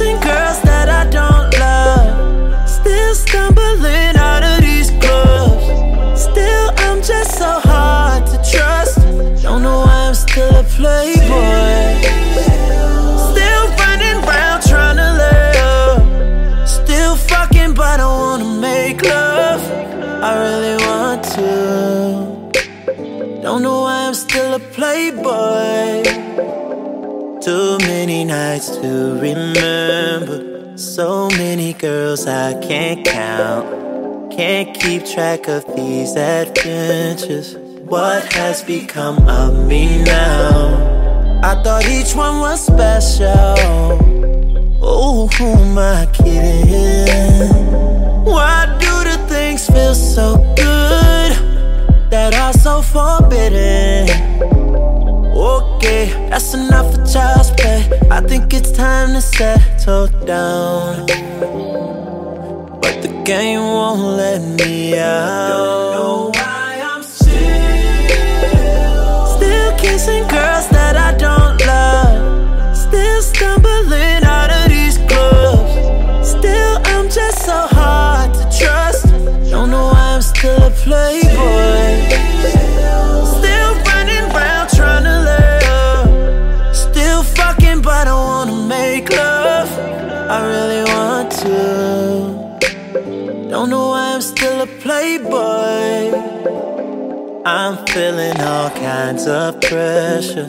kissing girls that I don't love. Still stumbling out of these clubs. Still, I'm just so hard to trust. Don't know why I'm still a playboy. Still running around trying to lay up. Still fucking, but I wanna make love. I really want to. Don't know why I'm still a playboy. Too many nights to remember. So many girls I can't count. Can't keep track of these adventures. What has become of me now? I thought each one was special. Oh, who am I kidding? Why do the things feel so good that are so forbidden? Time to settle down. But the game won't let me out. Don't know why I'm still, still kissing girls that I don't love. Still stumbling out of these clubs. Still, I'm just so hard to trust. Don't know why I'm still a playboy. A playboy. I'm feeling all kinds of pressure.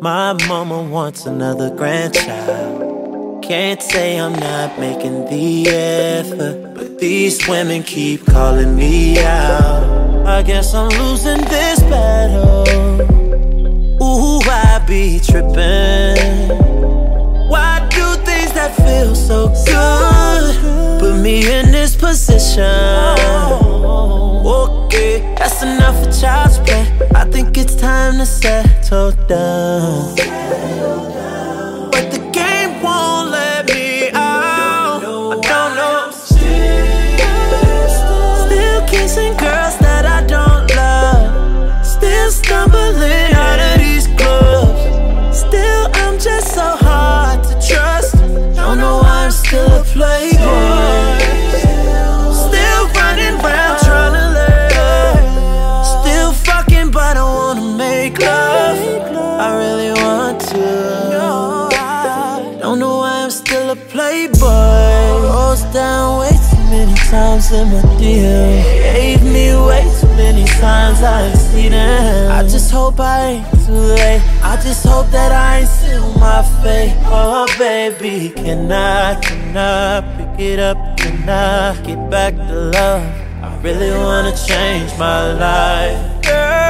My mama wants another grandchild. Can't say I'm not making the effort, but these women keep calling me out. I guess I'm losing this battle. Ooh, I be tripping. To settle down. But the game won't let me out. I don't know. Still kissing girls that I don't love. Still stumbling Don't know why I'm still a playboy. Rose down way too many times in my deal. Gave me way too many signs I see them. I just hope I ain't too late. I just hope that I ain't seal my fate. Oh, baby, can I, can I pick it up? Can I get back to love? I really wanna change my life. Girl,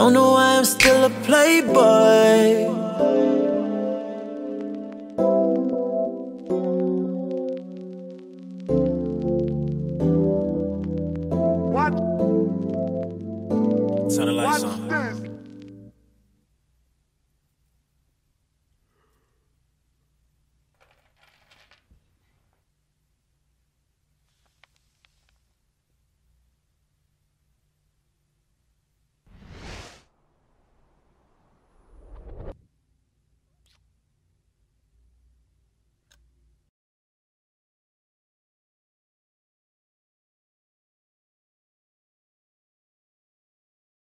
Don't know why I'm still a playboy. What? Turn the lights on.